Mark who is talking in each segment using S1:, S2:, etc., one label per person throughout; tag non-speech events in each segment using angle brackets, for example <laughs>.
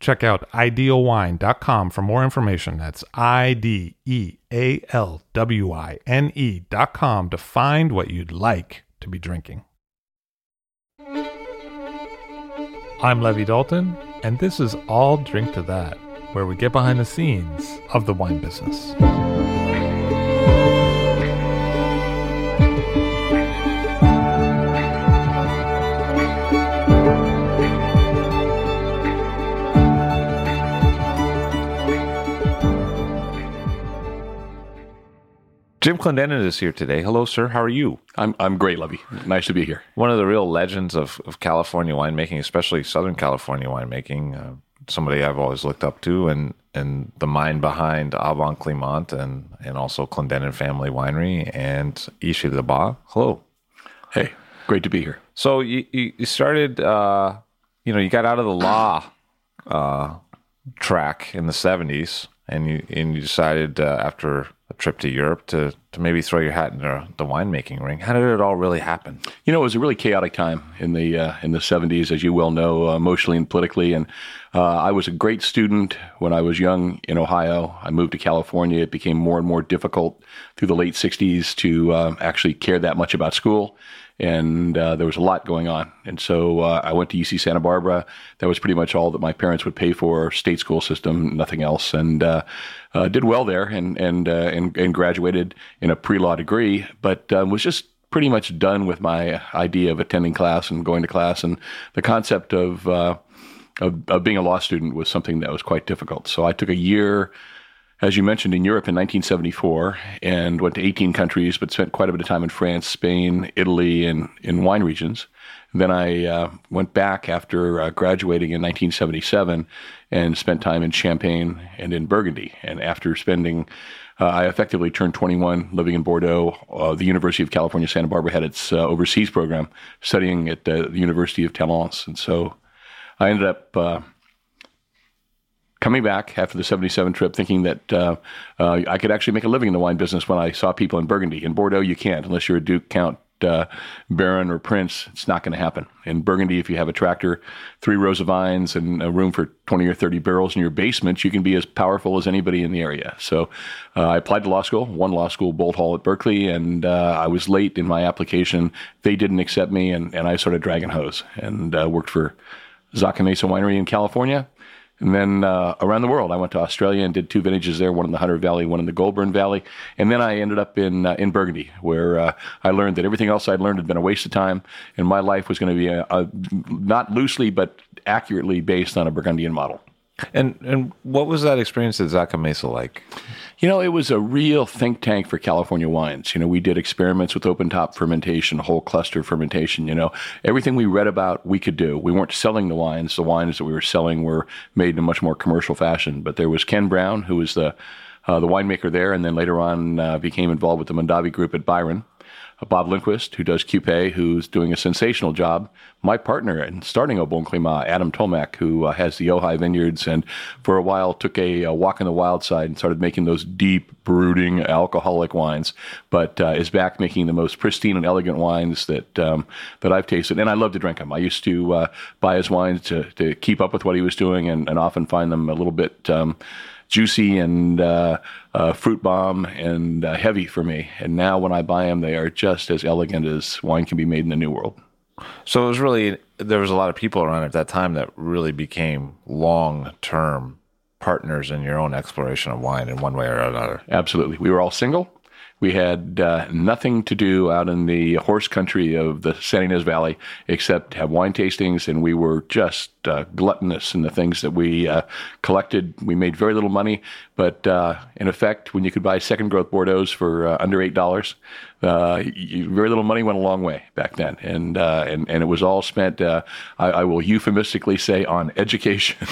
S1: Check out idealwine.com for more information. That's I D E A L W I N E.com to find what you'd like to be drinking. I'm Levi Dalton, and this is I'll Drink to That, where we get behind the scenes of the wine business.
S2: Jim Clendenen is here today. Hello, sir. How are you?
S3: I'm I'm great, Levi. Nice to be here.
S2: One of the real legends of, of California winemaking, especially Southern California winemaking. Uh, somebody I've always looked up to, and and the mind behind Au Bon Climat and and also Clendenin Family Winery and Ishi de Ba. Hello.
S3: Hey, great to be here.
S2: So you you you started, uh, you know, you got out of the law uh, track in the '70s, and you and you decided uh, after a trip to Europe to to maybe throw your hat in the, the winemaking ring. How did it all really happen?
S3: You know, it was a really chaotic time in the uh, in the '70s, as you well know, uh, emotionally and politically. And uh, I was a great student when I was young in Ohio. I moved to California. It became more and more difficult through the late '60s to uh, actually care that much about school and uh, there was a lot going on. And so uh, I went to UC Santa Barbara. That was pretty much all that my parents would pay for, state school system, nothing else, and uh, uh did well there and and, uh, and, and graduated in a pre law degree, but um, was just pretty much done with my idea of attending class and going to class, and the concept of of, of being a law student was something that was quite difficult. So I took a year as you mentioned, in Europe in 1974 and went to 18 countries, but spent quite a bit of time in France, Spain, Italy, and in wine regions. then I uh, went back after uh, graduating in 1977 and spent time in Champagne and in Burgundy. And after spending, uh, I effectively turned 21 living in Bordeaux. Uh, the University of California, Santa Barbara had its uh, overseas program studying at the University of Talence. And so I ended up uh, coming back after the 77 trip thinking that uh, uh, I could actually make a living in the wine business when I saw people in Burgundy. In Bordeaux, you can't unless you're a Duke, Count, uh, Baron, or Prince. It's not going to happen. In Burgundy, if you have a tractor, three rows of vines, and a room for 20 or 30 barrels in your basement, you can be as powerful as anybody in the area. So uh, I applied to law school, one law school, Boalt Hall at Berkeley, and uh, I was late in my application. They didn't accept me, and, and I started dragging hose and uh, worked for Zaca Mesa Winery in California and then uh, around the world, I went to Australia and did two vintages there, one in the Hunter Valley, one in the Goulburn Valley. And then I ended up in uh, in Burgundy, where uh, I learned that everything else I'd learned had been a waste of time, and my life was going to be a, a, not loosely but accurately based on a Burgundian model.
S2: And and what was that experience at Zaca Mesa like?
S3: You know, it was a real think tank for California wines. You know, we did experiments with open top fermentation, whole cluster fermentation. You know, everything we read about, we could do. We weren't selling the wines. The wines that we were selling were made in a much more commercial fashion. But there was Ken Brown, who was the uh, the winemaker there, and then later on uh, became involved with the Mondavi Group at Byron. Bob Lindquist, who does Qupe, who's doing a sensational job. My partner in starting Au Bon Climat, Adam Tolmach, who uh, has the Ojai Vineyards, and for a while took a, a, walk in the wild side and started making those deep, brooding, alcoholic wines. But uh, is back making the most pristine and elegant wines that um, that I've tasted, and I love to drink them. I used to uh, buy his wines to, to keep up with what he was doing, and, and often find them a little bit. Um, juicy and uh, uh, fruit bomb and uh, heavy for me. And now when I buy them, they are just as elegant as wine can be made in the New World.
S2: So it was really there was a lot of people around at that time that really became long term partners in your own exploration of wine in one way or another.
S3: Absolutely, we were all single. We had uh, nothing to do out in the horse country of the San Ynez Valley except have wine tastings, and we were just uh, gluttonous in the things that we uh, collected. We made very little money, but uh, in effect, when you could buy second growth Bordeaux's for uh, under eight dollars, uh, very little money went a long way back then, and and and it was all spent. I, I will euphemistically say on education.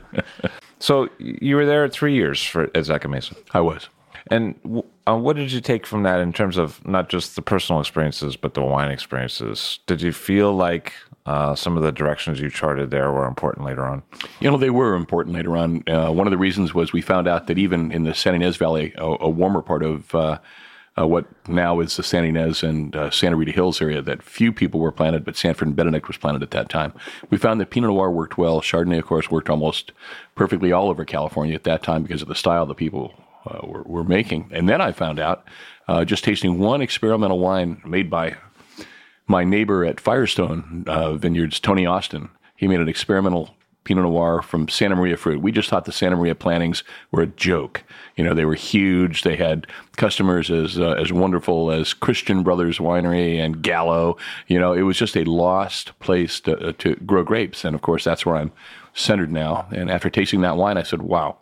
S3: <laughs>
S2: so you were there three years for at Zaca Mesa.
S3: I was.
S2: And uh, what did you take from that in terms of not just the personal experiences, but the wine experiences? Did you feel like uh, some of the directions you charted there were important later on?
S3: You know, they were important later on. Uh, one of the reasons was we found out that even in the San Ynez Valley, a, a warmer part of uh, uh, what now is the San Ynez and Santa Rita Hills area that few people were planted, but Sanford and Benedict was planted at that time. We found that Pinot Noir worked well. Chardonnay, of course, worked almost perfectly all over California at that time because of the style the people uh, were, were, making. And then I found out, uh, just tasting one experimental wine made by my neighbor at Firestone uh, Vineyards, Tony Austin. He made an experimental Pinot Noir from Santa Maria fruit. We just thought the Santa Maria plantings were a joke. You know, they were huge. They had customers as uh, as wonderful as Christian Brothers Winery and Gallo. You know, it was just a lost place to, uh, to grow grapes. And of course, that's where I'm centered now. And after tasting that wine, I said, "Wow,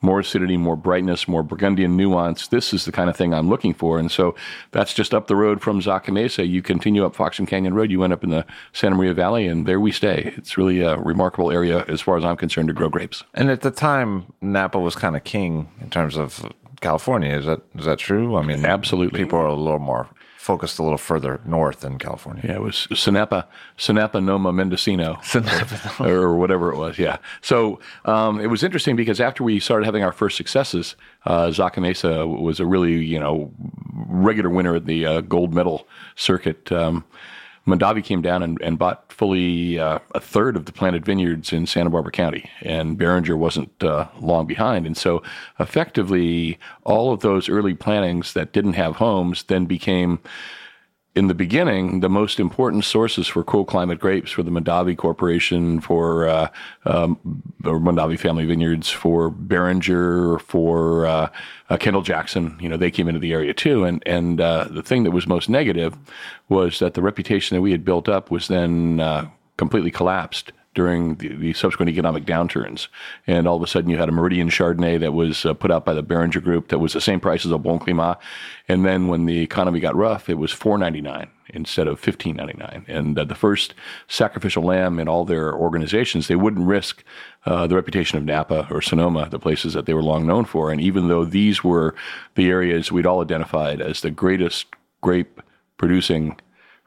S3: more acidity, more brightness, more Burgundian nuance. This is the kind of thing I'm looking for. And so that's just up the road from Zaca Mesa. You continue up Foxen Canyon Road, you end up in the Santa Maria Valley, and there we stay. It's really a remarkable area as far as I'm concerned to grow grapes.
S2: And at the time, Napa was kind of king in terms of California. Is that is that true? I mean,
S3: absolutely.
S2: People are a little more focused a little further north in California.
S3: Yeah, it was Sinapa, Sinapa Noma Mendocino, or, or, whatever it was. Yeah. So um, it was interesting because after we started having our first successes, uh, Zaca Mesa was a really you know regular winner at the uh, gold medal circuit. Um, Mondavi came down and, and bought fully uh, a third of the planted vineyards in Santa Barbara County, and Beringer wasn't uh, long behind. And so, effectively, all of those early plantings that didn't have homes then became in the beginning, the most important sources for cool climate grapes for the Mondavi Corporation, for uh, um, Mondavi Family Vineyards, for Beringer, for uh, uh, Kendall Jackson. You know, they came into the area too. And and uh, the thing that was most negative was that the reputation that we had built up was then uh, completely collapsed during the, the, subsequent economic downturns. And all of a sudden, you had a Meridian Chardonnay that was uh, put out by the Beringer Group that was the same price as Au Bon Climat. And then when the economy got rough, it was four ninety nine instead of fifteen ninety nine. And uh, the first sacrificial lamb in all their organizations, they wouldn't risk uh, the reputation of Napa or Sonoma, the places that they were long known for. And even though these were the areas we'd all identified as the greatest grape producing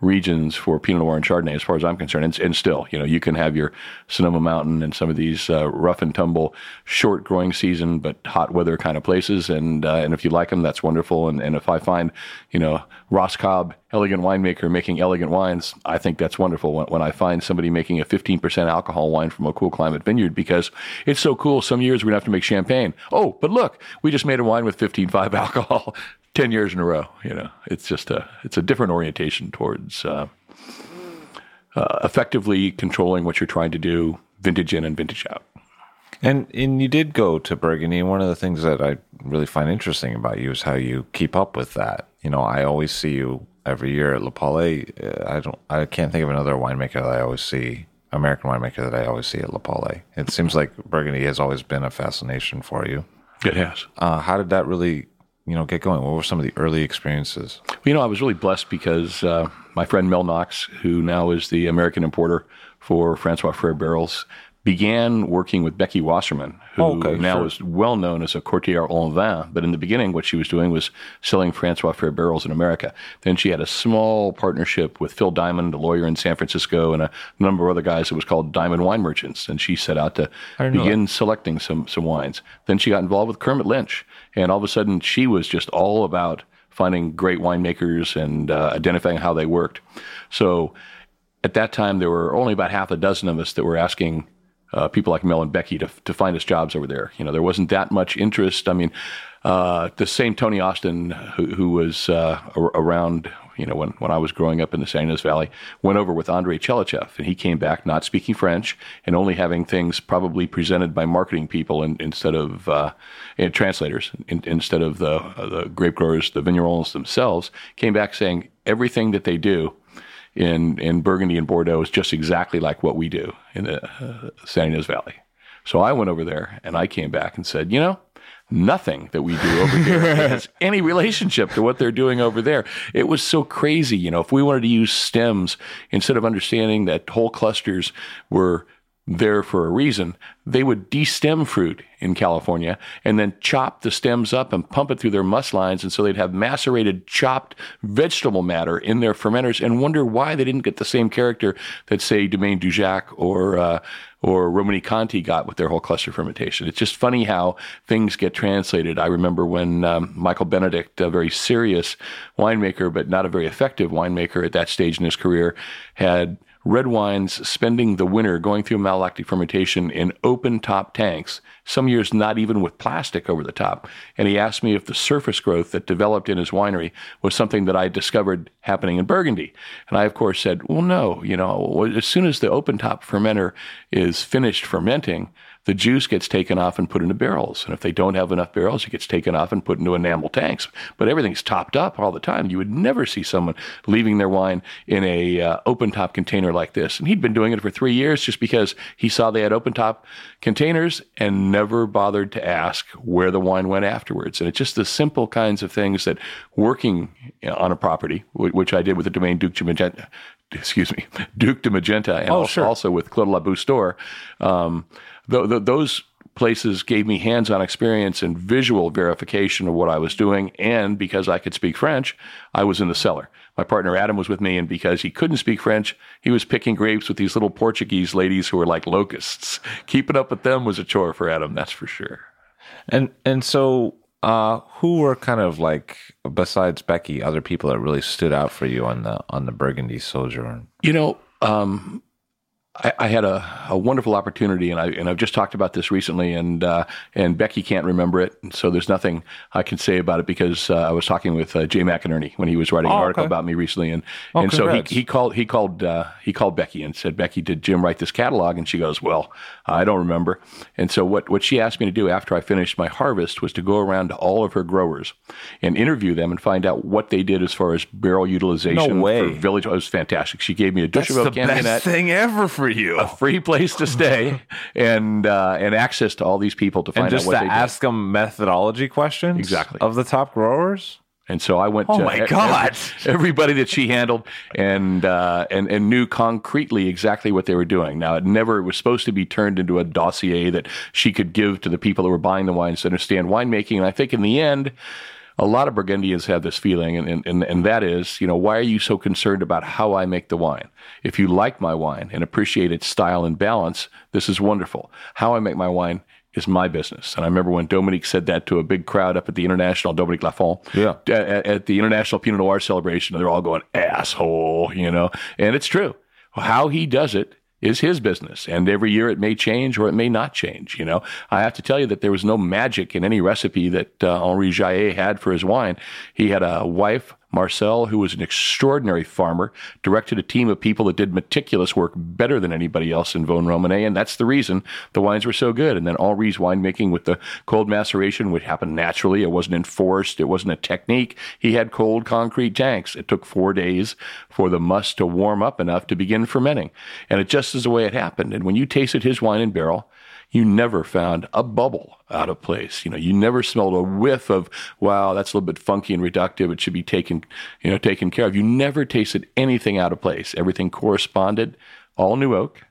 S3: regions for Pinot Noir and Chardonnay, as far as I'm concerned. And, and still, you know, you can have your Sonoma Mountain and some of these uh, rough and tumble, short growing season but hot weather kind of places. And uh, and if you like them, that's wonderful. And and if I find, you know, Ross Cobb, elegant winemaker making elegant wines, I think that's wonderful. When, when I find somebody making a 15% alcohol wine from a cool climate vineyard because it's so cool. Some years we're gonna have to make champagne. Oh, but look, we just made a wine with 15.5 <laughs> alcohol. 10 years in a row. You know, it's just a, it's a different orientation towards uh, uh, effectively controlling what you're trying to do, vintage in and vintage out.
S2: And and you did go to Burgundy. One of the things that I really find interesting about you is how you keep up with that. You know, I always see you every year at La Paulée. Uh, I don't, I can't think of another winemaker that I always see, American winemaker that I always see at La Paulée. It seems like Burgundy has always been a fascination for you.
S3: It has.
S2: Uh, how did that really you know get going? What were some of the early experiences?
S3: You know, I was really blessed because uh, my friend Mel Knox, who now is the American importer for Francois Frere barrels, began working with Becky Wasserman, who oh, okay, now sure. is well known as a courtier en vin. But in the beginning, what she was doing was selling Francois Frere barrels in America. Then she had a small partnership with Phil Diamond, a lawyer in San Francisco, and a number of other guys. It was called Diamond Wine Merchants, and she set out to begin selecting some some wines. Then she got involved with Kermit Lynch, and all of a sudden, she was just all about finding great winemakers and uh, identifying how they worked. So. At that time, there were only about half a dozen of us that were asking uh, people like Mel and Becky to, to find us jobs over there. You know, there wasn't that much interest. I mean, uh, the same Tony Austin who, who was uh, around you know, when, when I was growing up in the San Ynez Valley, went over with André Tchelistcheff, and he came back not speaking French and only having things probably presented by marketing people in, instead of uh, translators, in, instead of the, uh, the grape growers, the vignerons themselves, came back saying everything that they do in, in Burgundy and Bordeaux is just exactly like what we do in the uh, San Ynez Valley. So I went over there and I came back and said, you know, nothing that we do over here <laughs> has any relationship to what they're doing over there. It was so crazy. You know, if we wanted to use stems instead of understanding that whole clusters were there for a reason, they would destem fruit in California and then chop the stems up and pump it through their must lines. And so they'd have macerated, chopped vegetable matter in their fermenters and wonder why they didn't get the same character that, say, Domaine Dujac or, uh, or Romanée-Conti got with their whole cluster fermentation. It's just funny how things get translated. I remember when um, Michael Benedict, a very serious winemaker, but not a very effective winemaker at that stage in his career, had red wines spending the winter going through malolactic fermentation in open top tanks, some years not even with plastic over the top. And he asked me if the surface growth that developed in his winery was something that I discovered happening in Burgundy. And I, of course, said, well, no, you know, as soon as the open top fermenter is finished fermenting, the juice gets taken off and put into barrels. And if they don't have enough barrels, it gets taken off and put into enamel tanks. But everything's topped up all the time. You would never see someone leaving their wine in a uh, open top container like this. And he'd been doing it for three years just because he saw they had open top containers and never bothered to ask where the wine went afterwards. And it's just the simple kinds of things that working on a property, which I did with the de Magenta, excuse me, Duke de Magenta, and
S2: Oh,
S3: also,
S2: sure.
S3: also with Claude Labousse um, th- th- those places gave me hands-on experience and visual verification of what I was doing. And because I could speak French, I was in the cellar. My partner Adam was with me, and because he couldn't speak French, he was picking grapes with these little Portuguese ladies who were like locusts. <laughs> Keeping up with them was a chore for Adam, that's for sure.
S2: And and so uh who were kind of like besides Becky, other people that really stood out for you on the on the Burgundy Sojourn?
S3: You know, um, I, I had a, a wonderful opportunity, and I and I've just talked about this recently, and uh, and Becky can't remember it, and so there's nothing I can say about it because uh, I was talking with uh, Jay McInerney when he was writing an
S2: Oh,
S3: article
S2: okay.
S3: about me recently, and
S2: Oh,
S3: and so he, he called he called uh, he called Becky and said, Becky, did Jim write this catalog? And she goes, Well, I don't remember. And so what what she asked me to do after I finished my harvest was to go around to all of her growers and interview them and find out what they did as far as barrel utilization
S2: No way.
S3: for village. It was fantastic. She gave me a
S2: That's
S3: Ducheville
S2: the best thing ever for you.
S3: a free place to stay and uh, and access to all these people to find
S2: And just
S3: out what
S2: to
S3: they
S2: ask them methodology questions
S3: Exactly.
S2: of the top growers.
S3: And so I went.
S2: Oh
S3: to
S2: my
S3: e-
S2: God.
S3: every- everybody that she handled and uh, and and knew concretely exactly what they were doing. Now it never it was supposed to be turned into a dossier that she could give to the people that were buying the wines to understand winemaking. And I think in the end. A lot of Burgundians have this feeling, and, and, and, that is, you know, why are you so concerned about how I make the wine? If you like my wine and appreciate its style and balance, this is wonderful. How I make my wine is my business. And I remember when Dominique said that to a big crowd up at the International, Dominique Lafon,
S2: Yeah.
S3: at, at the International Pinot Noir celebration, they're all going, asshole, you know, and it's true. How he does it is his business. And every year it may change or it may not change. You know, I have to tell you that there was no magic in any recipe that uh, Henri Jayer had for his wine. He had a wife, Marcel, who was an extraordinary farmer, directed a team of people that did meticulous work better than anybody else in Vosne Romanée. And that's the reason the wines were so good. And then Henri's winemaking with the cold maceration would happen naturally. It wasn't enforced. It wasn't a technique. He had cold concrete tanks. It took four days for the must to warm up enough to begin fermenting. And it just is the way it happened. And when you tasted his wine in barrel, you never found a bubble out of place. You know, you never smelled a whiff of, wow, that's a little bit funky and reductive. It should be taken, you know, taken care of. You never tasted anything out of place. Everything corresponded. All new oak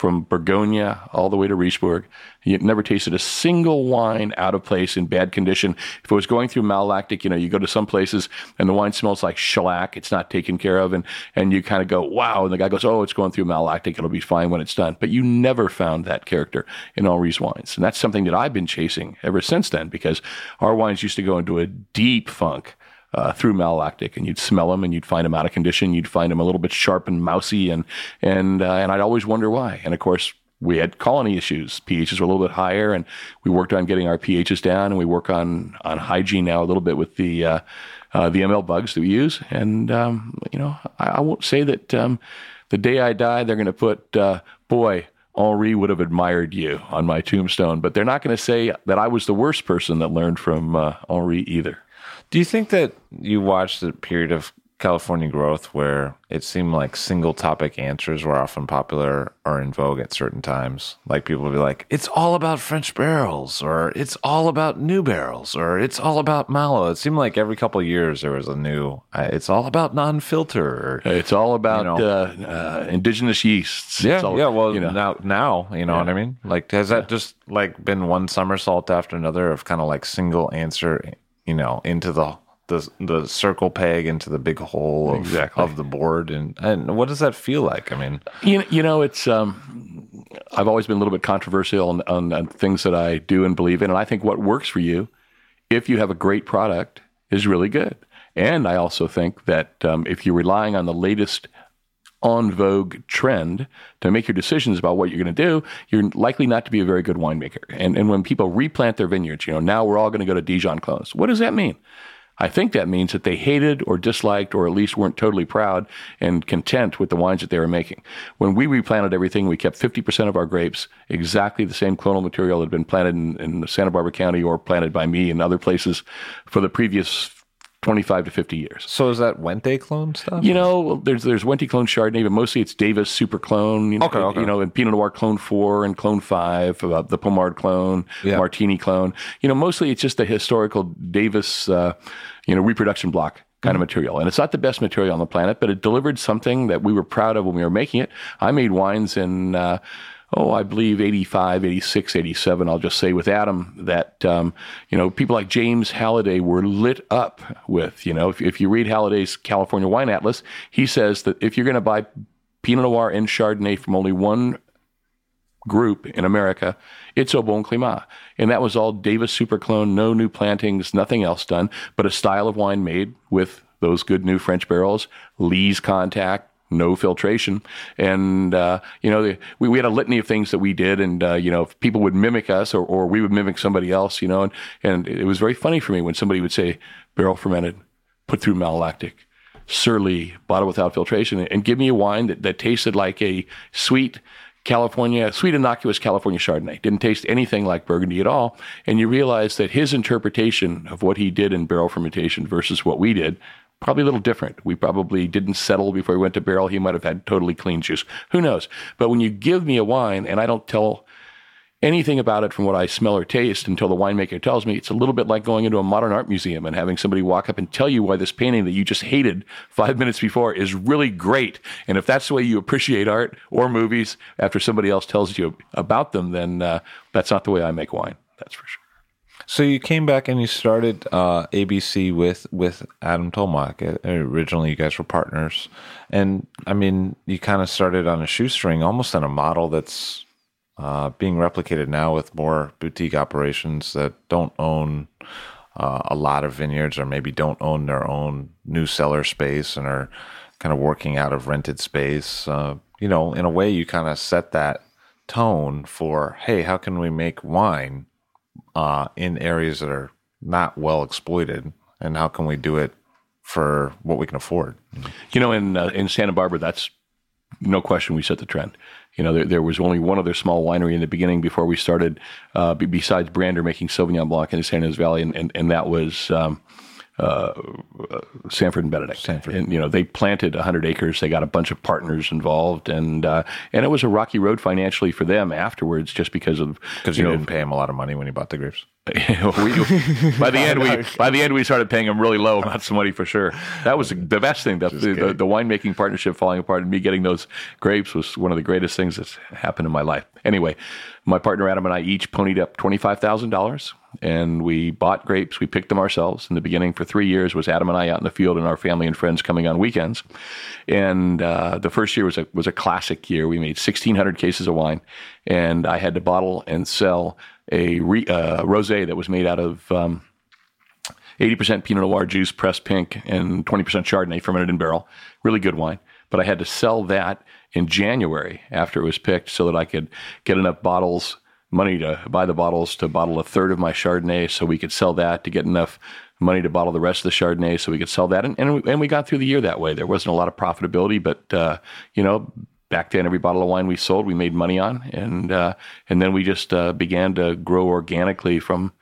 S3: from Bourgogne all the way to Richebourg. You never tasted a single wine out of place in bad condition. If it was going through malolactic, you know, you go to some places and the wine smells like shellac. It's not taken care of. And, and you kind of go, wow. And the guy goes, oh, it's going through malolactic. It'll be fine when it's done. But you never found that character in all Henri's wines. And that's something that I've been chasing ever since then because our wines used to go into a deep funk uh, through malolactic, and you'd smell them, and you'd find them out of condition. You'd find them a little bit sharp and mousy, and and uh, and I'd always wonder why. And of course, we had colony issues. pHs were a little bit higher, and we worked on getting our pHs down, and we work on on hygiene now a little bit with the uh, uh, the ML bugs that we use. And um, you know, I, I, won't say that um, the day I die, they're going to put uh, boy. Henri would have admired you on my tombstone, but they're not going to say that I was the worst person that learned from uh, Henri either.
S2: Do you think that you watched the period of California growth where it seemed like single topic answers were often popular or in vogue at certain times. Like people would be like, it's all about French barrels, or it's all about new barrels, or it's all about Malo. It seemed like every couple of years there was a new, uh, it's all about non filter.
S3: It's all about you know, uh, uh, indigenous yeasts.
S2: Yeah.
S3: All,
S2: yeah. Well, you know. now, now, you know yeah. what I mean? Like, has that just like been one somersault after another of kind of like single answer, you know, into the the the circle peg into the big hole of, exactly. of the board. And and what does that feel like? I mean
S3: you, you know it's um i've always been a little bit controversial on, on, on things that i do and believe in. And i think what works for you if you have a great product is really good. And i also think that um, if you're relying on the latest on vogue trend to make your decisions about what you're going to do, you're likely not to be a very good winemaker. And, and when people replant their vineyards, you know, now we're all going to go to Dijon clones. What does that mean? I think that means that they hated or disliked or at least weren't totally proud and content with the wines that they were making. When we replanted everything, we kept 50% of our grapes exactly the same clonal material that had been planted in, in Santa Barbara County or planted by me in other places for the previous 25 to 50 years.
S2: So is that Wente clone stuff?
S3: You know, there's there's Wente clone Chardonnay, but mostly it's Davis Super Clone. You know,
S2: okay, okay.
S3: You know, and Pinot Noir Clone 4 and Clone 5, uh, the Pommard clone, yeah. Martini clone. You know, mostly it's just a historical Davis, uh, you know, reproduction block kind mm-hmm. of material. And it's not the best material on the planet, but it delivered something that we were proud of when we were making it. I made wines in, uh, oh, I believe 85, 86, 87, I'll just say with Adam that, um, you know, people like James Halliday were lit up with, you know, if, if you read Halliday's California Wine Atlas, he says that if you're going to buy Pinot Noir and Chardonnay from only one group in America, it's Au Bon Climat. And that was all Davis Super Clone, no new plantings, nothing else done, but a style of wine made with those good new French barrels, Lees contact, no filtration. And, uh, you know, we, we had a litany of things that we did. And, uh, you know, people would mimic us or, or we would mimic somebody else, you know, and, and it was very funny for me when somebody would say barrel fermented, put through malolactic, sur lie, bottle without filtration, and give me a wine that, that tasted like a sweet, California, sweet innocuous California Chardonnay. Didn't taste anything like Burgundy at all. And you realize that his interpretation of what he did in barrel fermentation versus what we did probably a little different. We probably didn't settle before we went to barrel. He might have had totally clean juice. Who knows? But when you give me a wine and I don't tell anything about it from what I smell or taste until the winemaker tells me, it's a little bit like going into a modern art museum and having somebody walk up and tell you why this painting that you just hated five minutes before is really great. And if that's the way you appreciate art or movies after somebody else tells you about them, then uh, that's not the way I make wine. That's for sure.
S2: So you came back and you started uh, ABC with with Adam Tolmach. Uh, originally, you guys were partners, and I mean, you kind of started on a shoestring, almost on a model that's uh, being replicated now with more boutique operations that don't own uh, a lot of vineyards, or maybe don't own their own new cellar space, and are kind of working out of rented space. Uh, you know, in a way, you kind of set that tone for, hey, how can we make wine? Uh, in areas that are not well exploited, and how can we do it for what we can afford?
S3: You know, in uh, in Santa Barbara, that's no question we set the trend. You know, there, there, was only one other small winery in the beginning before we started, uh, besides Brander making Sauvignon Blanc in the San Ynez Valley, and, and, and that was um, uh, Sanford and Benedict.
S2: Sanford.
S3: And, you know, they planted 100 acres. They got a bunch of partners involved. And uh, and it was a rocky road financially for them afterwards just because of.
S2: Because you, you know, didn't pay them a lot of money when you bought the grapes. <laughs>
S3: we, by the end, we by the end we started paying them really low amounts of money for sure. That was the best thing. The, the, the, the winemaking partnership falling apart and me getting those grapes was one of the greatest things that's happened in my life. Anyway, my partner Adam and I each ponied up twenty five thousand dollars, and we bought grapes. We picked them ourselves. In the beginning, for three years, was Adam and I out in the field, and our family and friends coming on weekends. And uh, the first year was a was a classic year. We made sixteen hundred cases of wine, and I had to bottle and sell a re, uh, rosé that was made out of um, 80% Pinot Noir juice, pressed pink, and 20% Chardonnay fermented in barrel. Really good wine. But I had to sell that in January after it was picked so that I could get enough bottles, money to buy the bottles to bottle a third of my Chardonnay so we could sell that to get enough money to bottle the rest of the Chardonnay so we could sell that. And, and, we, and we got through the year that way. There wasn't a lot of profitability, but, uh, you know, back then every bottle of wine we sold we made money on and uh, and then we just uh, began to grow organically from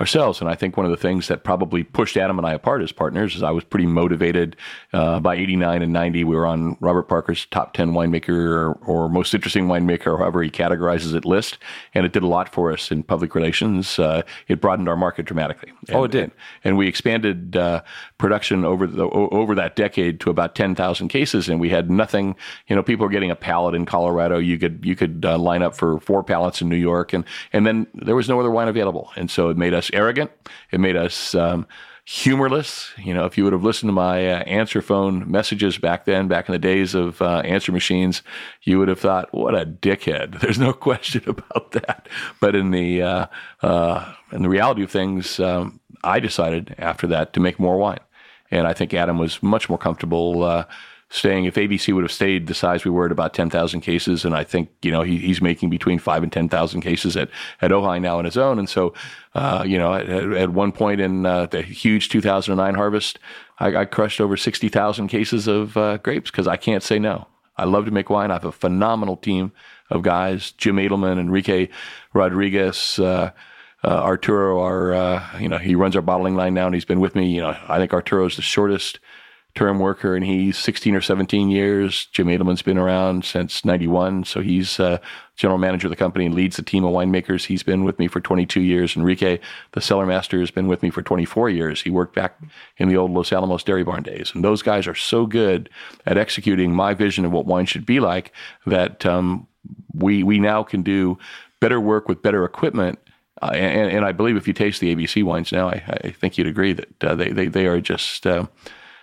S3: ourselves. And I think one of the things that probably pushed Adam and I apart as partners is I was pretty motivated. Uh, by 89 and 90, we were on Robert Parker's top 10 winemaker or, or, most interesting winemaker, or however he categorizes it list. And it did a lot for us in public relations. Uh, it broadened our market dramatically. And,
S2: oh, it did.
S3: And, and we expanded uh, production over the, over that decade to about 10,000 cases. And we had nothing, you know, people were getting a pallet in Colorado. You could, you could uh, line up for four pallets in New York. And, and then there was no other wine available. And so it made us arrogant. It made us um, humorless. You know, if you would have listened to my uh, answer phone messages back then, back in the days of uh, answer machines, you would have thought, "What a dickhead!" <laughs> There's no question about that. But in the uh, uh, in the reality of things, um, I decided after that to make more wine, and I think Adam was much more comfortable uh, staying. If ABC would have stayed the size we were at about 10,000 cases, and I think, you know, he, he's making between five and 10,000 cases at, at Ojai now on his own. And so, uh, you know, at, at, one point in uh, the huge 2009 harvest, I, I crushed over 60,000 cases of uh, grapes because I can't say no. I love to make wine. I have a phenomenal team of guys, Jim Edelman, Enrique Rodriguez, uh, uh, Arturo, our, uh, you know, he runs our bottling line now and he's been with me. You know, I think Arturo is the shortest term worker, and he's 16 or 17 years. Jim Edelman's been around since 91, so he's uh, general manager of the company and leads the team of winemakers. He's been with me for 22 years. Enrique, the cellar master, has been with me for 24 years. He worked back in the old Los Alamos Dairy Barn days, and those guys are so good at executing my vision of what wine should be like that um, we we now can do better work with better equipment. Uh, and, and, I believe if you taste the ABC wines now, I, I think you'd agree that uh, they, they, they are just uh,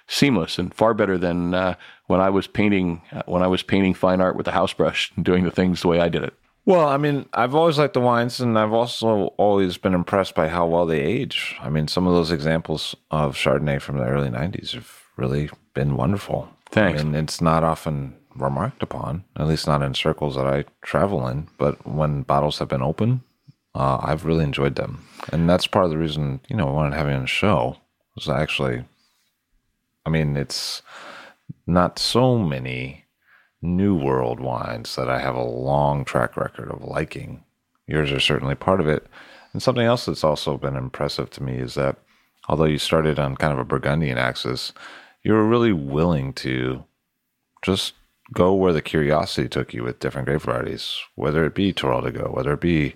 S3: seamless and far better than uh, when I was painting uh, when I was painting fine art with a house brush and doing the things the way I did it.
S2: Well, I mean, I've always liked the wines, and I've also always been impressed by how well they age. I mean, some of those examples of Chardonnay from the early '90s have really been wonderful.
S3: Thanks.
S2: I mean, it's not often remarked upon, at least not in circles that I travel in. But when bottles have been open, uh, I've really enjoyed them, and that's part of the reason you know I wanted to having a show was actually I mean, it's not so many new world wines that I have a long track record of liking. Yours are certainly part of it. And something else that's also been impressive to me is that although you started on kind of a Burgundian axis, you were really willing to just go where the curiosity took you with different grape varieties, whether it be Toral de Go, whether it be,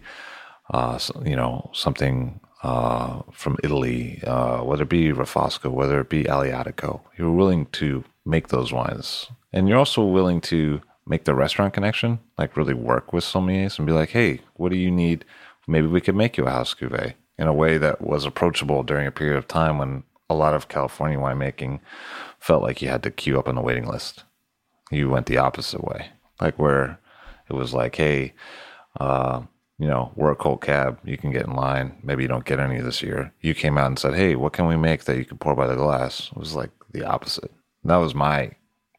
S2: uh, you know, something uh, from Italy, uh, whether it be Refosco, whether it be Aleatico. You're willing to make those wines. And you're also willing to make the restaurant connection, like really work with sommeliers and be like, hey, what do you need? Maybe we could make you a house cuvee in a way that was approachable during a period of time when a lot of California winemaking felt like you had to queue up on the waiting list. You went the opposite way, like where it was like, hey, uh, you know, we're a cult cab. You can get in line. Maybe you don't get any this year. You came out and said, "Hey, what can we make that you can pour by the glass?" It was like the opposite. That was my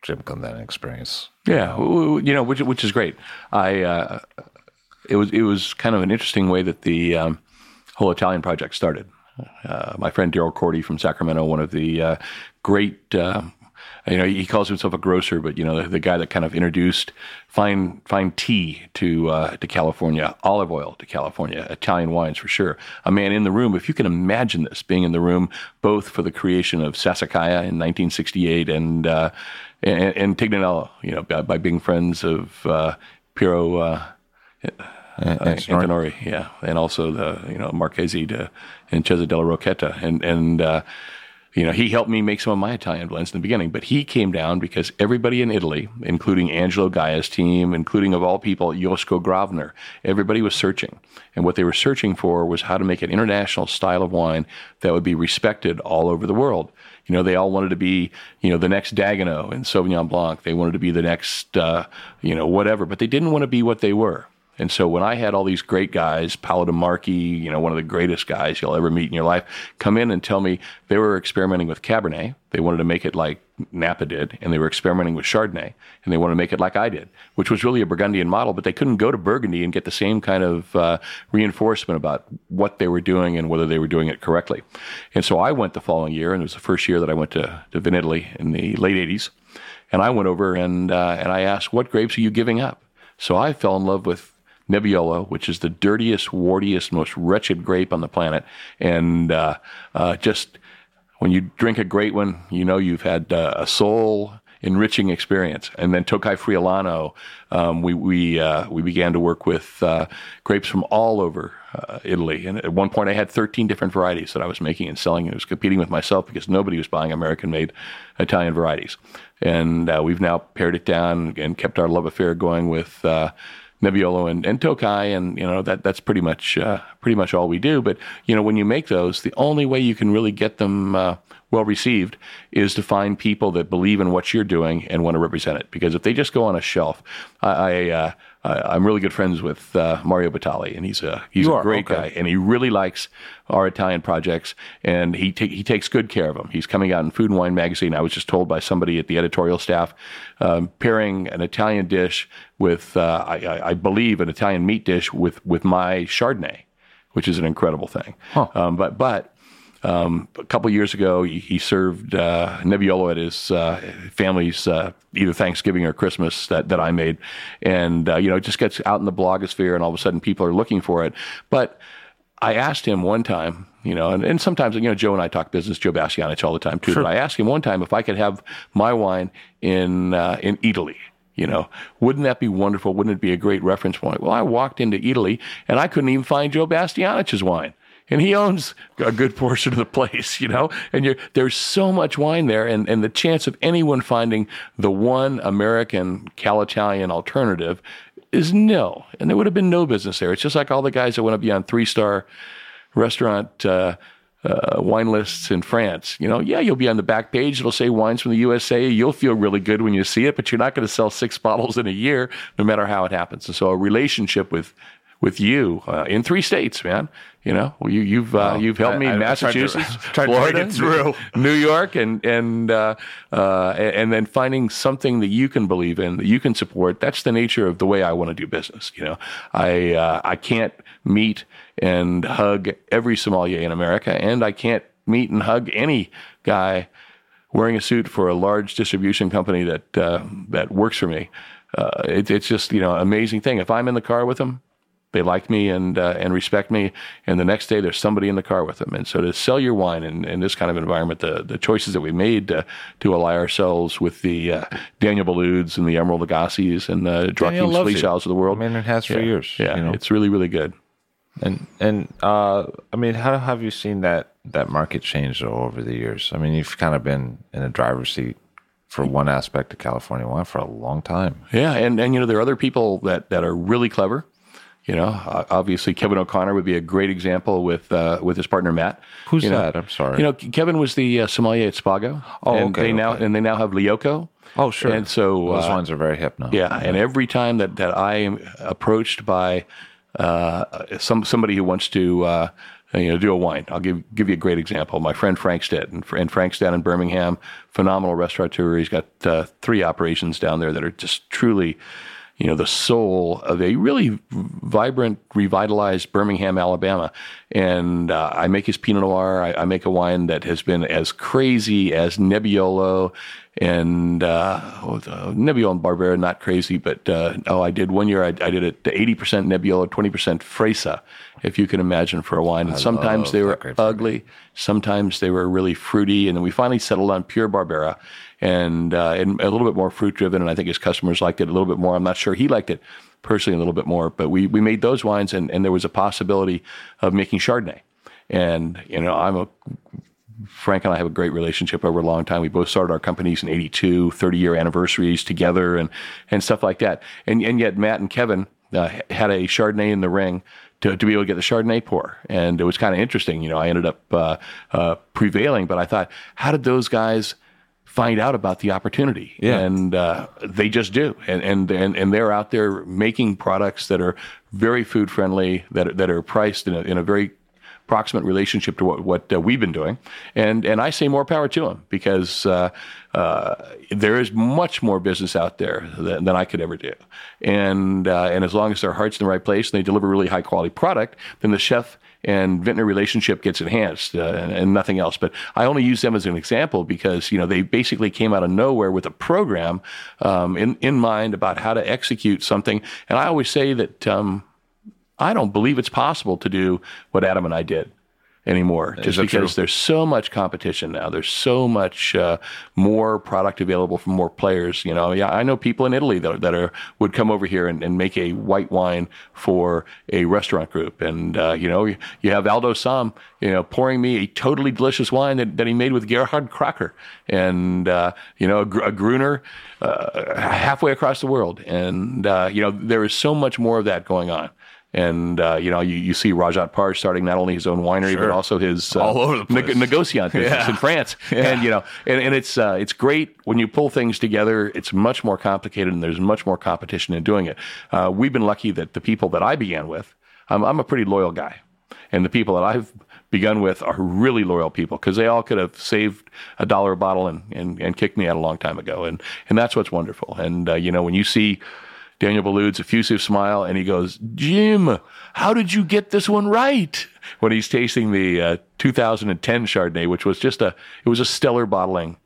S2: Jim Clendenin experience.
S3: Yeah, you know, which which is great. I uh, it was it was kind of an interesting way that the um, whole Italian project started. Uh, my friend Daryl Corti from Sacramento, one of the uh, great uh, you know, he calls himself a grocer, but you know, the, the guy that kind of introduced fine fine tea to uh, to California, olive oil to California, Italian wines for sure. A man in the room. If you can imagine this, being in the room both for the creation of Sassicaia in 1968 and uh, and, and Tignanello, you know, by, by being friends of uh, Piero. Uh, uh, Antinori, yeah, and also the you know Marchesi de, Incisa della Rocchetta, and and uh, you know, he helped me make some of my Italian blends in the beginning, but he came down because everybody in Italy, including Angelo Gaja's team, including of all people, Josko Gravner, everybody was searching. And what they were searching for was how to make an international style of wine that would be respected all over the world. You know, they all wanted to be, you know, the next Dagueneau and Sauvignon Blanc. They wanted to be the next, uh, you know, whatever, but they didn't want to be what they were. And so when I had all these great guys, Paolo DeMarchi, you know, one of the greatest guys you'll ever meet in your life, come in and tell me they were experimenting with Cabernet. They wanted to make it like Napa did, and they were experimenting with Chardonnay, and they wanted to make it like I did, which was really a Burgundian model, but they couldn't go to Burgundy and get the same kind of uh, reinforcement about what they were doing and whether they were doing it correctly. And so I went the following year, and it was the first year that I went to, to Vinitaly in the late 80s. And I went over and, uh, and I asked, What grapes are you giving up? So I fell in love with Nebbiolo, which is the dirtiest, wartiest, most wretched grape on the planet. And uh, uh, just when you drink a great one, you know you've had uh, a soul enriching experience. And then Tokai Friulano, um, we we uh, we began to work with uh, grapes from all over uh, Italy. And at one point, I had 13 different varieties that I was making and selling. I was competing with myself because nobody was buying American-made Italian varieties. And uh, we've now pared it down and kept our love affair going with. Nebbiolo and, and Tokai, and you know that that's pretty much uh, pretty much all we do. But you know when you make those, the only way you can really get them uh, well received is to find people that believe in what you're doing and want to represent it. Because if they just go on a shelf, I, I uh, I'm really good friends with uh, Mario Batali, and he's a he's
S2: You
S3: a
S2: are?
S3: great
S2: Okay.
S3: guy, and he really likes our Italian projects, and he ta- he takes good care of them. He's coming out in Food and Wine magazine. I was just told by somebody at the editorial staff, um, pairing an Italian dish with uh, I, I, I believe an Italian meat dish with with my Chardonnay, which is an incredible thing. Um, but but um, a couple years ago, he, he served uh, Nebbiolo at his uh, family's uh, either Thanksgiving or Christmas that, that I made, and uh, you know, it just gets out in the blogosphere, and all of a sudden, people are looking for it. But I asked him one time, you know, and, and sometimes, you know, Joe and I talk business, Joe Bastianich all the time too. But I asked him one time if I could have my wine in uh, in Italy. You know, wouldn't that be wonderful? Wouldn't it be a great reference point? Well, I walked into Italy and I couldn't even find Joe Bastianich's wine. And he owns a good portion of the place, you know, and there's so much wine there. And, and the chance of anyone finding the one American Cal Italian alternative is nil. And there would have been no business there. It's just like all the guys that want to be on three star restaurant uh, uh, wine lists in France. You know, yeah, you'll be on the back page. It'll say wines from the USA. You'll feel really good when you see it, but you're not going to sell six bottles in a year, no matter how it happens. And so, a relationship with with you uh, in three states, man. You know, well, you, you've uh, you've helped me
S2: I- tried
S3: Massachusetts,
S2: tried to <laughs>
S3: Florida,
S2: get through.
S3: New York, and and uh, uh, and then finding something that you can believe in, that you can support. That's the nature of the way I want to do business. You know, I uh, I can't meet and hug every sommelier in America, and I can't meet and hug any guy wearing a suit for a large distribution company that uh, that works for me. Uh, it, it's just you know an amazing thing. If I'm in the car with them, they like me and uh, and respect me, and the next day there's somebody in the car with them. And so to sell your wine in, in this kind of environment, the the choices that we made uh, to ally ourselves with the uh, Daniel Bouluds and the Emeril Lagasses and the Joaquin
S2: you.
S3: Of the world.
S2: I mean, it has for
S3: yeah.
S2: years.
S3: Yeah,
S2: you know?
S3: it's really really good.
S2: And and uh, I mean, how have you seen that that market change over the years? I mean, you've kind of been in a driver's seat for one aspect of California wine for a long time.
S3: Yeah, and and you know there are other people that that are really clever. You know, uh, obviously Kevin O'Connor would be a great example with uh, with his partner Matt.
S2: Who's
S3: You know,
S2: that? I'm sorry.
S3: You know, Kevin was the uh, sommelier at Spago.
S2: Oh,
S3: and
S2: okay,
S3: They now and they now have LIOCO.
S2: oh, sure.
S3: And so
S2: those
S3: uh,
S2: wines are very hip now.
S3: yeah, and every time that, that I am approached by uh, some somebody who wants to uh, you know do a wine, I'll give give you a great example. My friend Frank Stitt, and, and Frank's down in Birmingham, phenomenal restaurateur. He's got uh, three operations down there that are just truly. You know the soul of a really vibrant, revitalized Birmingham, Alabama, and uh, I make his Pinot Noir. I, I make a wine that has been as crazy as Nebbiolo and uh, oh, Nebbiolo and Barbera, not crazy, but uh, oh, I did one year. I, I did it to eighty percent Nebbiolo, twenty percent Freisa, if you can imagine for a wine. And sometimes they were ugly, sometimes they were really fruity, and then we finally settled on pure Barbera, and uh, and a little bit more fruit driven. And I think his customers liked it a little bit more. I'm not sure he liked it personally a little bit more, but we we made those wines, and and there was a possibility of making Chardonnay. And you know, I'm a Frank and I have a great relationship over a long time. We both started our companies in 82, 30 year anniversaries together and, and stuff like that. And, and yet Matt and Kevin uh, had a Chardonnay in the ring to, to be able to get the Chardonnay pour. And it was kind of interesting. You know, I ended up uh, uh, prevailing, but I thought, how did those guys find out about the opportunity.
S2: Yeah.
S3: And uh, they just do. And, and, and, and they're out there making products that are very food friendly, that, are- that are priced in a, in a very proximate relationship to what, what uh, we've been doing. And, and I say more power to them because uh, uh, there is much more business out there than, than I could ever do. And, uh, and as long as their heart's in the right place and they deliver really high quality product, then the chef and vintner relationship gets enhanced uh, and, and nothing else. But I only use them as an example because you know they basically came out of nowhere with a program um, in in mind about how to execute something. And I always say that um, I don't believe it's possible to do what Adam and I did anymore just because
S2: true?
S3: there's so much competition now. There's so much uh, more product available from more players you know. Yeah i know people in italy that, that are would come over here and, and make a white wine for a restaurant group. And uh, you know you, you have aldo Sohm you know pouring me a totally delicious wine that, that he made with gerhard Kracher and uh, you know a, a gruner uh, halfway across the world. And uh, you know there is so much more of that going on and uh, you know, you, you see Rajat Parr starting not only his own winery but also his uh,
S2: All over the place.
S3: neg- negociant business in France. <laughs> And you know, and, and it's uh, it's great when you pull things together. It's much more complicated, and there's much more competition in doing it. Uh, we've been lucky that the people that I began with, I'm, I'm a pretty loyal guy, and the people that I've begun with are really loyal people because they all could have saved a dollar a bottle and, and, and kicked me out a long time ago. And and that's what's wonderful. And uh, you know, when you see Daniel Boulud's effusive smile, and he goes, "Jim, how did you get this one right?" When he's tasting the uh, 2010 Chardonnay, which was just a, it was a stellar bottling.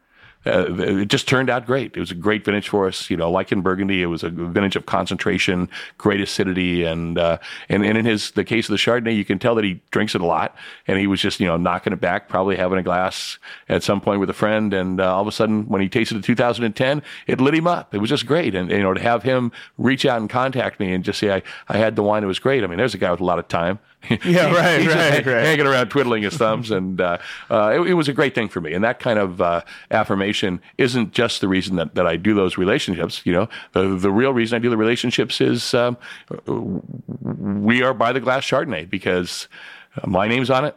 S3: Uh, it just turned out great. It was a great vintage for us. You know, like in Burgundy, it was a vintage of concentration, great acidity, and uh, and and in his the case of the Chardonnay, you can tell that he drinks it a lot, and he was just you know knocking it back, probably having a glass at some point with a friend, and uh, all of a sudden when he tasted the 2010, it lit him up. It was just great, and you know to have him reach out and contact me and just say I I had the wine, it was great. I mean, there's a guy with a lot of time. <laughs>
S2: Yeah, right,
S3: He's
S2: right,
S3: hang-
S2: right.
S3: hanging around twiddling his thumbs, and uh, uh, it, it was a great thing for me. And that kind of uh, affirmation isn't just the reason that, that I do those relationships. You know, the, the real reason I do the relationships is um, we are by the glass Chardonnay because my name's on it.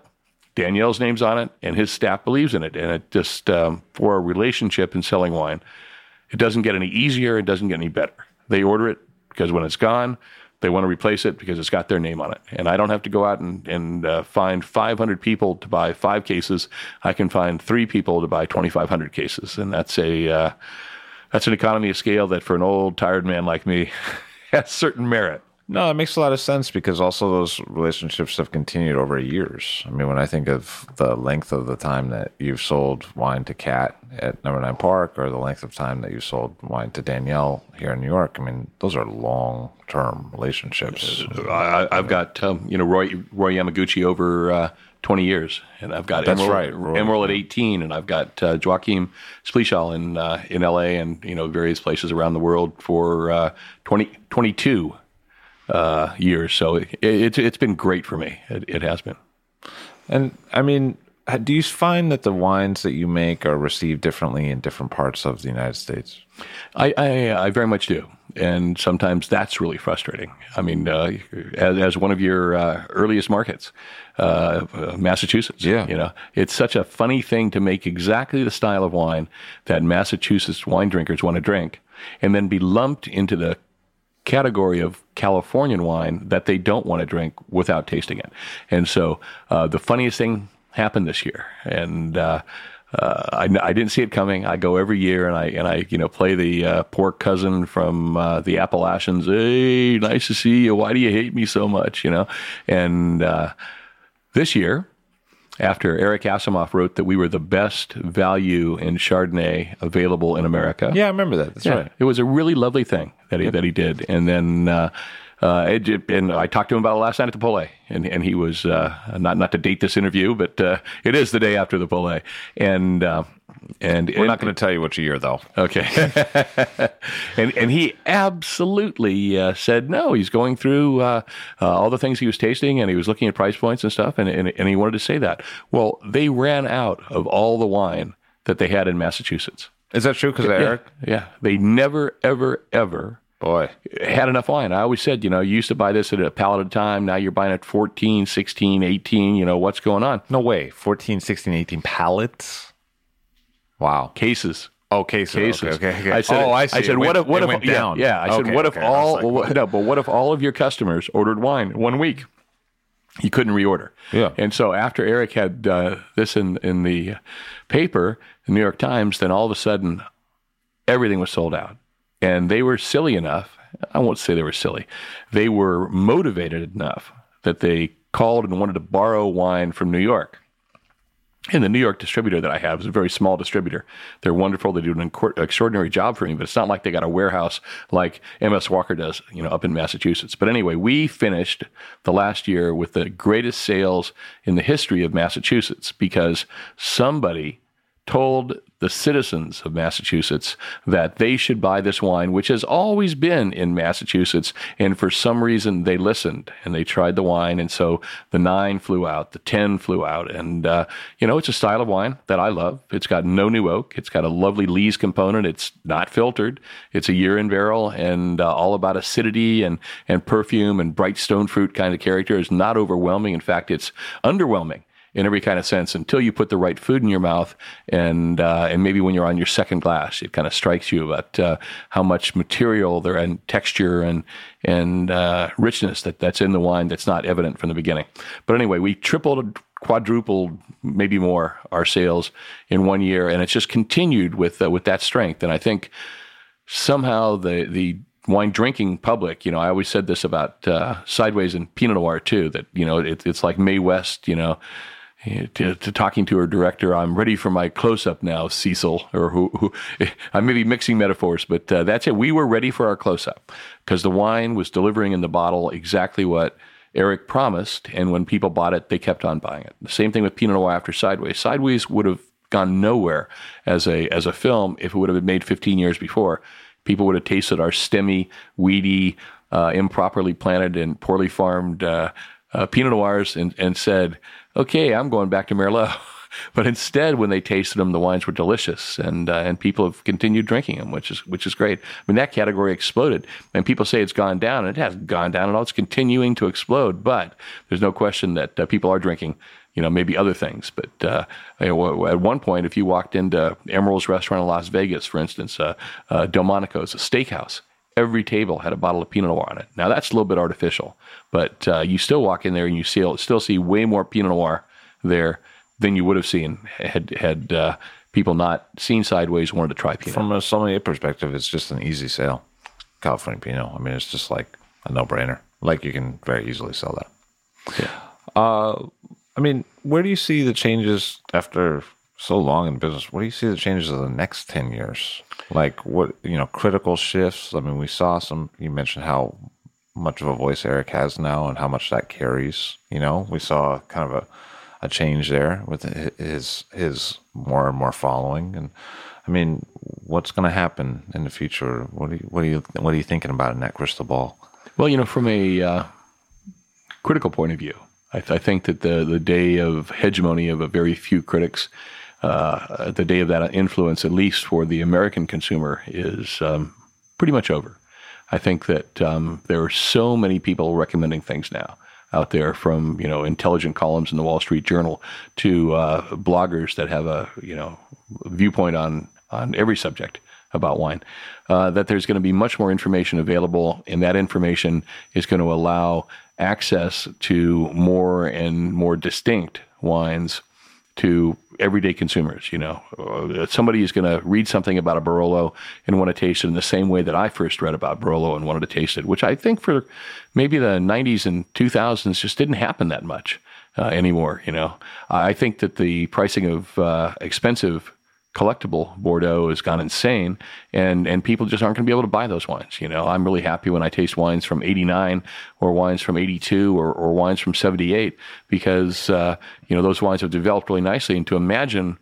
S3: Daniel's name's on it, and his staff believes in it. And it just um, for a relationship in selling wine, it doesn't get any easier. It doesn't get any better. They order it because when it's gone, they want to replace it because it's got their name on it. And I don't have to go out and, and uh, find 500 people to buy five cases. I can find three people to buy 2,500 cases, and that's a uh, that's an economy of scale that for an old tired man like me <laughs> has certain merit.
S2: No, it makes a lot of sense because also those relationships have continued over years. I mean, when I think of the length of the time that you've sold wine to Kat at Number Nine Park, or the length of time that you sold wine to Daniel here in New York, I mean, those are long term relationships.
S3: I, I've got um, you know Roy Roy Yamaguchi over uh, 20 years, and I've got
S2: That's
S3: Emeril,
S2: right, Roy.
S3: Emeril at 18, and I've got uh, Joachim Splichal in uh, in L.A. and you know various places around the world for uh, 20 22 uh, years. So it, it's it's been great for me. It, it has been.
S2: And I mean, do you find that the wines that you make are received differently in different parts of the United States?
S3: I, I, I very much do. And sometimes that's really frustrating. I mean, uh, as, as one of your uh, earliest markets, uh, uh, Massachusetts.
S2: Yeah.
S3: You know, it's such a funny thing to make exactly the style of wine that Massachusetts wine drinkers want to drink and then be lumped into the category of Californian wine that they don't want to drink without tasting it. And so uh, the funniest thing happened this year, and uh, uh, I, I didn't see it coming. I go every year, and I and I you know play the uh, poor cousin from uh, the Appalachians. Hey, nice to see you. Why do you hate me so much? You know, and uh, this year after Eric Asimov wrote that we were the best value in Chardonnay available in America.
S2: Yeah, I remember that. That's
S3: Yeah,
S2: right.
S3: It was a really lovely thing that he that he did, and then uh, uh, it, it- and I talked to him about it last night at the Paulée, and and he was uh, not not to date this interview, but uh, it is the day after the Paulée, and uh, and
S2: We're not going to tell you which year, though.
S3: Okay. <laughs> and and he absolutely uh, said no. He's going through uh, uh, all the things he was tasting, and he was looking at price points and stuff, and, and and he wanted to say that. Well, they ran out of all the wine that they had in Massachusetts.
S2: Is that true? Because Eric,
S3: Yeah, yeah. They never, ever, ever
S2: boy,
S3: had enough wine. I always said, you know, you used to buy this at a pallet at a time. Now you're buying it 14, 16, 18. You know, what's going on?
S2: no way. 14, 16, 18 pallets. Wow.
S3: Cases.
S2: Oh, cases.
S3: cases.
S2: Okay, okay, okay.
S3: I said,
S2: oh, I see.
S3: I said, what if, what if, yeah,
S2: down?
S3: yeah. I said,
S2: Okay,
S3: what if all,
S2: like,
S3: well, no, but what if all of your customers ordered wine one week? You couldn't reorder.
S2: Yeah.
S3: And so after Eric had uh, this in in the paper, the New York Times, then all of a sudden, everything was sold out, and they were silly enough. I won't say they were silly. They were motivated enough that they called and wanted to borrow wine from New York. And the New York distributor that I have is a very small distributor. They're wonderful. They do an incor- extraordinary job for me, but it's not like they got a warehouse like MS Walker does, you know, up in Massachusetts. But anyway, we finished the last year with the greatest sales in the history of Massachusetts because somebody told the citizens of Massachusetts that they should buy this wine, which has always been in Massachusetts. And for some reason, they listened and they tried the wine. And so the nine flew out, the 10 flew out. And, uh, you know, it's a style of wine that I love. It's got no new oak, it's got a lovely lees component. It's not filtered, it's a year in barrel and uh, all about acidity and, and perfume and bright stone fruit kind of character. is not overwhelming. In fact, it's underwhelming in every kind of sense until you put the right food in your mouth and uh, and maybe when you're on your second glass it kind of strikes you about uh, how much material there and texture and and uh, richness that that's in the wine that's not evident from the beginning but anyway we tripled quadrupled maybe more our sales in one year and it's just continued with uh, with that strength and I think somehow the the wine drinking public, you know, I always said this about uh, Sideways and Pinot Noir too, that you know it, it's like Mae West, you know. To, to talking to her director, I'm ready for my close up now, Cecil, or who, who <laughs> I may be mixing metaphors, but uh, that's it. We were ready for our close up because the wine was delivering in the bottle exactly what Eric promised, and when people bought it, they kept on buying it. The same thing with Pinot Noir after Sideways. Sideways would have gone nowhere as a as a film if it would have been made 15 years before. People would have tasted our stemmy, weedy, uh, improperly planted and poorly farmed uh, uh, Pinot Noirs and, and said, "Okay, I'm going back to Merlot." <laughs> But instead, when they tasted them, the wines were delicious, and uh, and people have continued drinking them, which is which is great. I mean, that category exploded, and people say it's gone down, and it hasn't gone down at all. It's continuing to explode, but there's no question that uh, people are drinking you know, maybe other things. But uh, you know, at one point, if you walked into Emeril's restaurant in Las Vegas, for instance, uh, uh, Delmonico's, a steakhouse, every table had a bottle of Pinot Noir on it. Now that's a little bit artificial, but uh, you still walk in there and you still still see way more Pinot Noir there than you would have seen had had uh, people not seen Sideways wanted to try Pinot.
S2: From a sommelier perspective, it's just an easy sale. California Pinot. I mean, it's just like a no brainer. Like you can very easily sell that. Uh, I mean, where do you see the changes after so long in business? Where do you see the changes of the next 10 years? Like what, you know, critical shifts? I mean, we saw some, you mentioned how much of a voice Eric has now and how much that carries. You know, we saw kind of a, a change there with his, his more and more following. And I mean, what's going to happen in the future? What are you, what are you, what are you thinking about in that crystal ball?
S3: Well, you know, from a uh, critical point of view, I, th- I, think that the the day of hegemony of a very few critics, uh, the day of that influence, at least for the American consumer, is um, pretty much over. I think that um, there are so many people recommending things now out there, from you know intelligent columns in the Wall Street Journal to uh, bloggers that have a you know viewpoint on on every subject about wine. Uh, that there's going to be much more information available, and that information is going to allow access to more and more distinct wines to everyday consumers. You know, uh, somebody is going to read something about a Barolo and want to taste it in the same way that I first read about Barolo and wanted to taste it, which I think for maybe the 90s and 2000s just didn't happen that much uh, anymore. You know, I think that the pricing of uh, expensive collectible Bordeaux has gone insane, and and people just aren't going to be able to buy those wines. You know, I'm really happy when I taste wines from '89 or wines from '82 or, or wines from '78 because uh, you know those wines have developed really nicely. And to imagine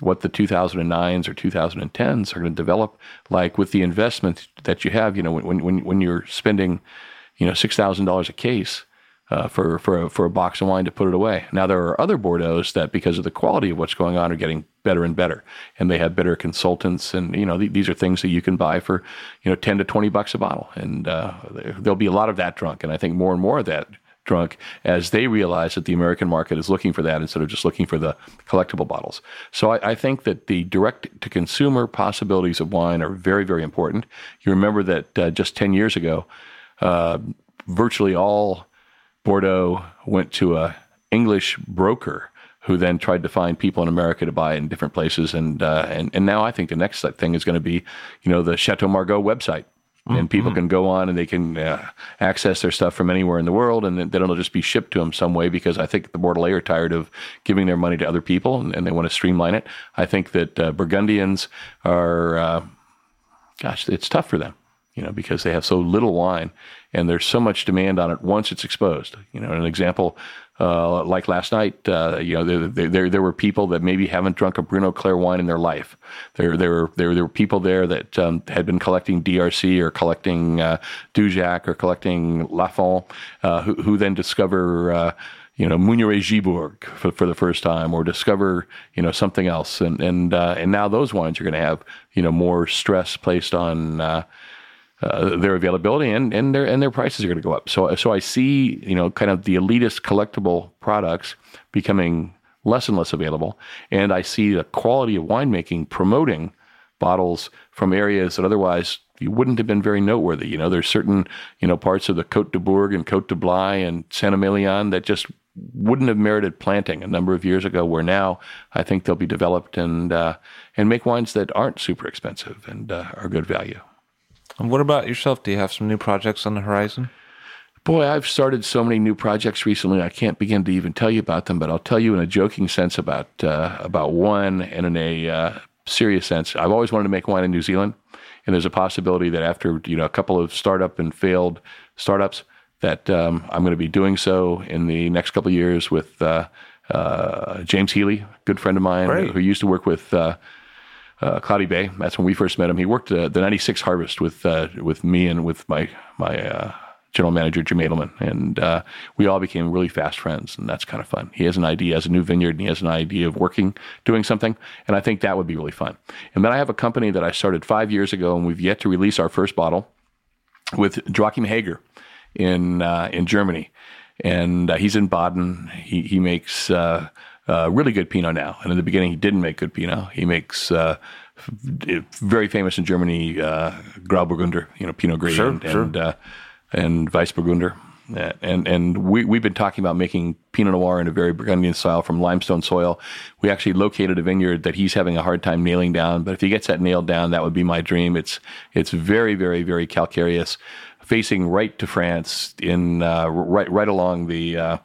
S3: what the 2009s or 2010s are going to develop like with the investment that you have, you know, when when when you're spending, you know, six thousand dollars a case uh, for for a, for a box of wine to put it away. Now there are other Bordeaux's that, because of the quality of what's going on, are getting better and better, and they have better consultants, and you know th- these are things that you can buy for you know ten to twenty bucks a bottle, and uh, there'll be a lot of that drunk, and I think more and more of that drunk as they realize that the American market is looking for that instead of just looking for the collectible bottles. So I, I think that the direct to consumer possibilities of wine are very, very important. You remember that uh, just 10 years ago, uh, virtually all Bordeaux went to a English broker who then tried to find people in America to buy in different places. And, uh, and, and now I think the next thing is going to be, you know, the Chateau Margaux website and people can go on and they can uh, access their stuff from anywhere in the world, and then it'll just be shipped to them some way. Because I think the Bordelais are tired of giving their money to other people, and, and they want to streamline it. I think that uh, Burgundians are, uh, gosh, it's tough for them, you know, because they have so little wine, and there's so much demand on it once it's exposed. You know, an example uh, like last night, uh, you know, there, there, there were people that maybe haven't drunk a Bruno Clair wine in their life. There, there, were, there, there were people there that um, had been collecting DRC or collecting uh, Dujac or collecting Lafon, uh, who, who then discover, uh, you know, Mugneret-Gibourg for, for the first time or discover, you know, something else. And, and, uh, and now those wines are going to have, you know, more stress placed on, uh, their availability and, and their and their prices are going to go up. So so I see you know kind of the elitist collectible products becoming less and less available, and I see the quality of winemaking promoting bottles from areas that otherwise you wouldn't have been very noteworthy. You know, there's certain you know parts of the Côte de Bourg and Côte de Blaye and Saint Emilion that just wouldn't have merited planting a number of years ago. Where now I think they'll be developed and uh, and make wines that aren't super expensive and uh, are good value.
S2: And what about yourself? Do you have some new projects on the horizon?
S3: Boy, I've started so many new projects recently. I can't begin to even tell you about them, but I'll tell you in a joking sense about uh, about one, and in a uh, serious sense. I've always wanted to make wine in New Zealand, and there's a possibility that after you know a couple of startup and failed startups, that um, I'm going to be doing so in the next couple of years with uh, uh James Healy, a good friend of mine who used to work with uh, Cloudy Bay. That's when we first met him. He worked uh, the '96 harvest with uh, with me and with my my uh, general manager Jim Edelman, and uh, we all became really fast friends, and that's kind of fun. He has an idea, has a new vineyard, and he has an idea of working, doing something, and I think that would be really fun. And then I have a company that I started five years ago, and we've yet to release our first bottle with Joachim Heger in uh, in Germany, and he's in Baden. He he makes uh, really good Pinot now. And in the beginning, he didn't make good Pinot. He makes uh, very famous in Germany uh, Grauburgunder, you know, Pinot Gris
S2: Sure,
S3: and
S2: sure.
S3: and, uh, and Weissburgunder. Uh, And and we we've been talking about making Pinot Noir in a very Burgundian style from limestone soil. We actually located a vineyard that he's having a hard time nailing down. But if he gets that nailed down, that would be my dream. It's it's very very very calcareous, facing right to France in uh, right right along the uh,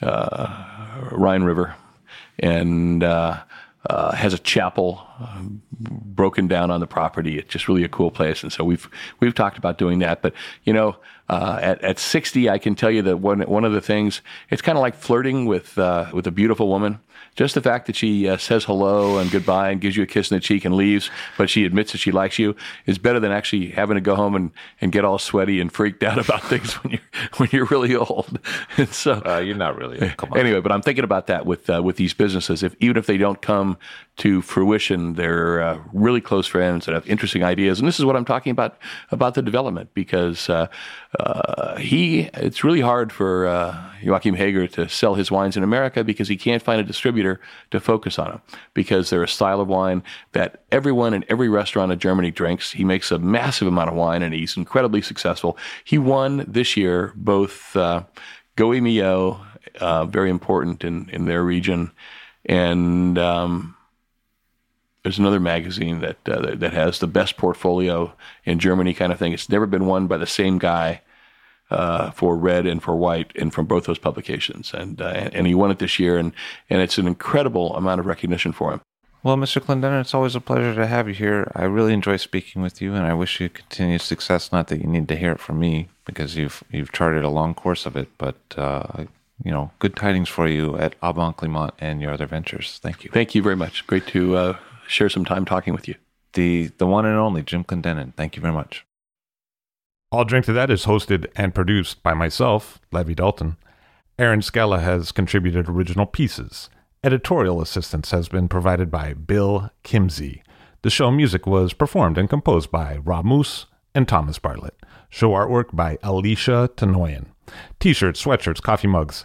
S3: uh, Rhine River, and uh, uh, has a chapel um, broken down on the property. It's just really a cool place, and so we've we've talked about doing that. But you know, uh, at at sixty, I can tell you that one one of the things it's kind of like flirting with uh, with a beautiful woman. Just the fact that she uh, says hello and goodbye and gives you a kiss in the cheek and leaves, but she admits that she likes you, is better than actually having to go home and, and get all sweaty and freaked out <laughs> about things when you're when you're really old. <laughs> And so
S2: Uh, you're not really. Come on.
S3: anyway, but I'm thinking about that with uh, with these businesses. If even if they don't come to fruition, they're uh, really close friends that have interesting ideas. And this is what I'm talking about about the development because uh, he it's really hard for uh, Joachim Heger to sell his wines in America because he can't find a distributor to focus on them because they're a style of wine that everyone in every restaurant in Germany drinks. He makes a massive amount of wine and he's incredibly successful. He won this year both. Uh, Gault Millau, uh, very important in, in their region. And um, there's another magazine that, uh, that has the best portfolio in Germany, kind of thing. It's never been won by the same guy uh, for red and for white, and from both those publications. And uh, and he won it this year, and and it's an incredible amount of recognition for him.
S2: Well, Mr. Clendenen, it's always a pleasure to have you here. I really enjoy speaking with you, and I wish you continued success. Not that you need to hear it from me, because you've you've charted a long course of it, but uh, you know, good tidings for you at Au Bon Climat and your other ventures. Thank you.
S3: Thank you very much. Great to uh, share some time talking with you.
S2: The the one and only Jim Clendenen. Thank you very much.
S1: I'll Drink to That is hosted and produced by myself, Levi Dalton. Aaron Scala has contributed original pieces. Editorial assistance has been provided by Bill Kimsey. The show music was performed and composed by Rob Moose and Thomas Bartlett. Show artwork by Alicia Tenoyan. T shirts, sweatshirts, coffee mugs,